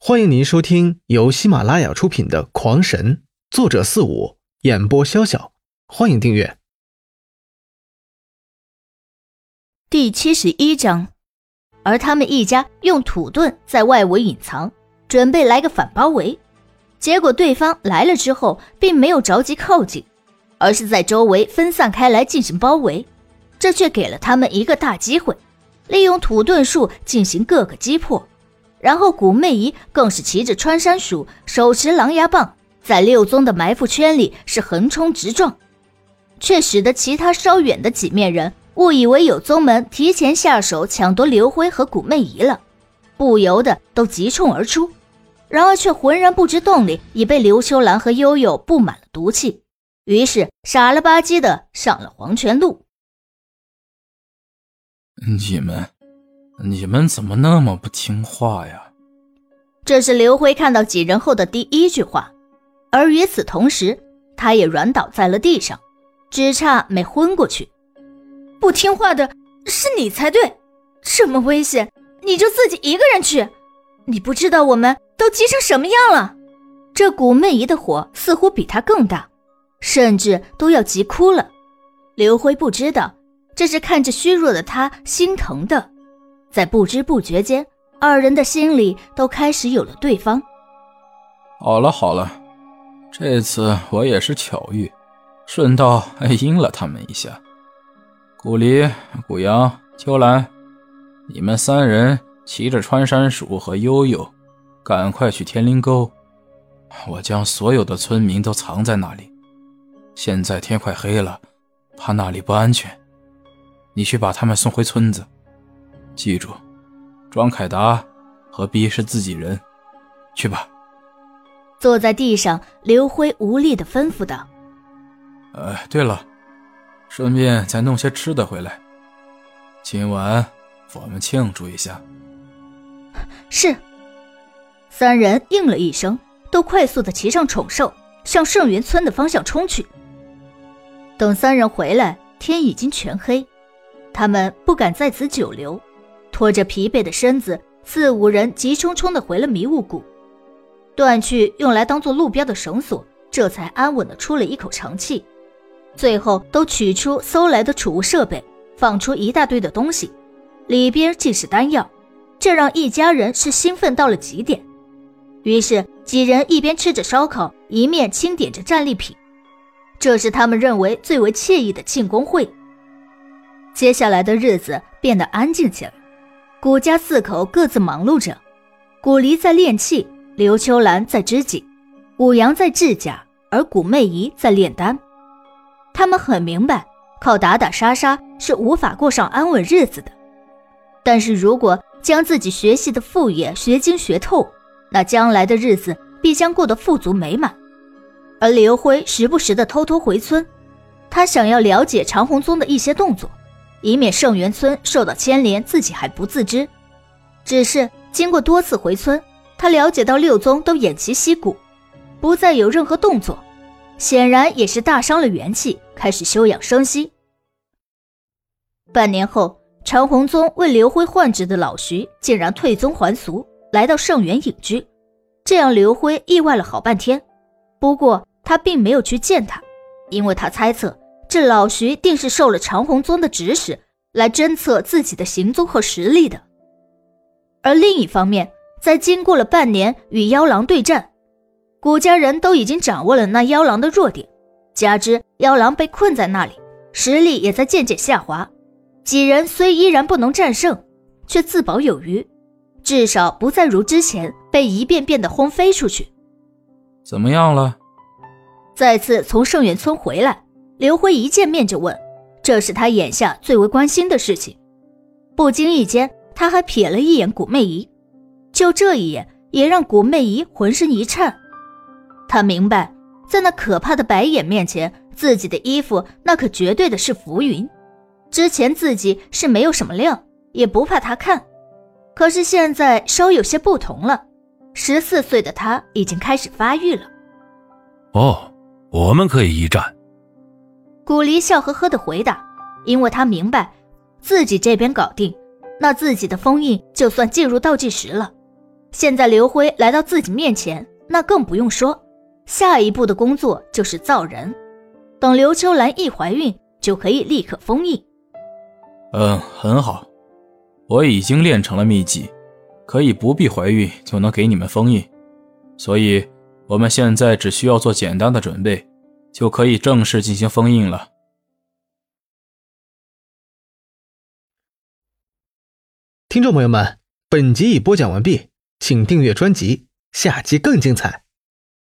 欢迎您收听由喜马拉雅出品的《狂神》，作者四五，演播潇潇。欢迎订阅。第七十一章，而他们一家用土遁在外围隐藏，准备来个反包围。结果对方来了之后，并没有着急靠近，而是在周围分散开来进行包围。这却给了他们一个大机会，利用土遁术进行各个击破。然后古媚仪更是骑着穿山鼠，手持狼牙棒，在六宗的埋伏圈里是横冲直撞，却使得其他稍远的几面人误以为有宗门提前下手抢夺刘辉和古媚仪了，不由得都急冲而出，然而却浑然不知洞里已被刘秋兰和悠悠布满了毒气，于是傻了吧唧的上了黄泉路。你们。你们怎么那么不听话呀？这是刘辉看到几人后的第一句话，而与此同时，他也软倒在了地上，只差没昏过去。不听话的是你才对，这么危险，你就自己一个人去？你不知道我们都急成什么样了？这古媚姨的火似乎比他更大，甚至都要急哭了。刘辉不知道，这是看着虚弱的他心疼的。在不知不觉间，二人的心里都开始有了对方。好了好了，这次我也是巧遇，顺道还阴了他们一下。古离、古阳、秋兰，你们三人骑着穿山鼠和悠悠，赶快去天灵沟。我将所有的村民都藏在那里。现在天快黑了，怕那里不安全。你去把他们送回村子。记住，庄凯达和 B 是自己人，去吧。坐在地上，刘辉无力的吩咐道：“呃，对了，顺便再弄些吃的回来，今晚我们庆祝一下。”是。三人应了一声，都快速的骑上宠兽，向圣云村的方向冲去。等三人回来，天已经全黑，他们不敢在此久留。拖着疲惫的身子，四五人急匆匆地回了迷雾谷，断去用来当做路标的绳索，这才安稳地出了一口长气。最后都取出搜来的储物设备，放出一大堆的东西，里边尽是丹药，这让一家人是兴奋到了极点。于是几人一边吃着烧烤，一面清点着战利品，这是他们认为最为惬意的庆功会。接下来的日子变得安静起来。古家四口各自忙碌着，古离在炼气，刘秋兰在织锦，古阳在制甲，而古媚仪在炼丹。他们很明白，靠打打杀杀是无法过上安稳日子的。但是如果将自己学习的副业学精学透，那将来的日子必将过得富足美满。而刘辉时不时的偷偷回村，他想要了解长虹宗的一些动作。以免圣元村受到牵连，自己还不自知。只是经过多次回村，他了解到六宗都偃旗息鼓，不再有任何动作，显然也是大伤了元气，开始休养生息。半年后，长虹宗为刘辉换职的老徐竟然退宗还俗，来到圣元隐居，这让刘辉意外了好半天。不过他并没有去见他，因为他猜测。这老徐定是受了长虹宗的指使，来侦测自己的行踪和实力的。而另一方面，在经过了半年与妖狼对战，古家人都已经掌握了那妖狼的弱点，加之妖狼被困在那里，实力也在渐渐下滑。几人虽依然不能战胜，却自保有余，至少不再如之前被一遍遍的轰飞出去。怎么样了？再次从圣远村回来。刘辉一见面就问，这是他眼下最为关心的事情。不经意间，他还瞥了一眼古媚仪，就这一眼，也让古媚仪浑身一颤。他明白，在那可怕的白眼面前，自己的衣服那可绝对的是浮云。之前自己是没有什么亮，也不怕他看，可是现在稍有些不同了。十四岁的他已经开始发育了。哦，我们可以一战。古离笑呵呵的回答，因为他明白，自己这边搞定，那自己的封印就算进入倒计时了。现在刘辉来到自己面前，那更不用说，下一步的工作就是造人。等刘秋兰一怀孕，就可以立刻封印。嗯，很好，我已经练成了秘籍，可以不必怀孕就能给你们封印，所以我们现在只需要做简单的准备，就可以正式进行封印了。听众朋友们，本集已播讲完毕，请订阅专辑，下集更精彩。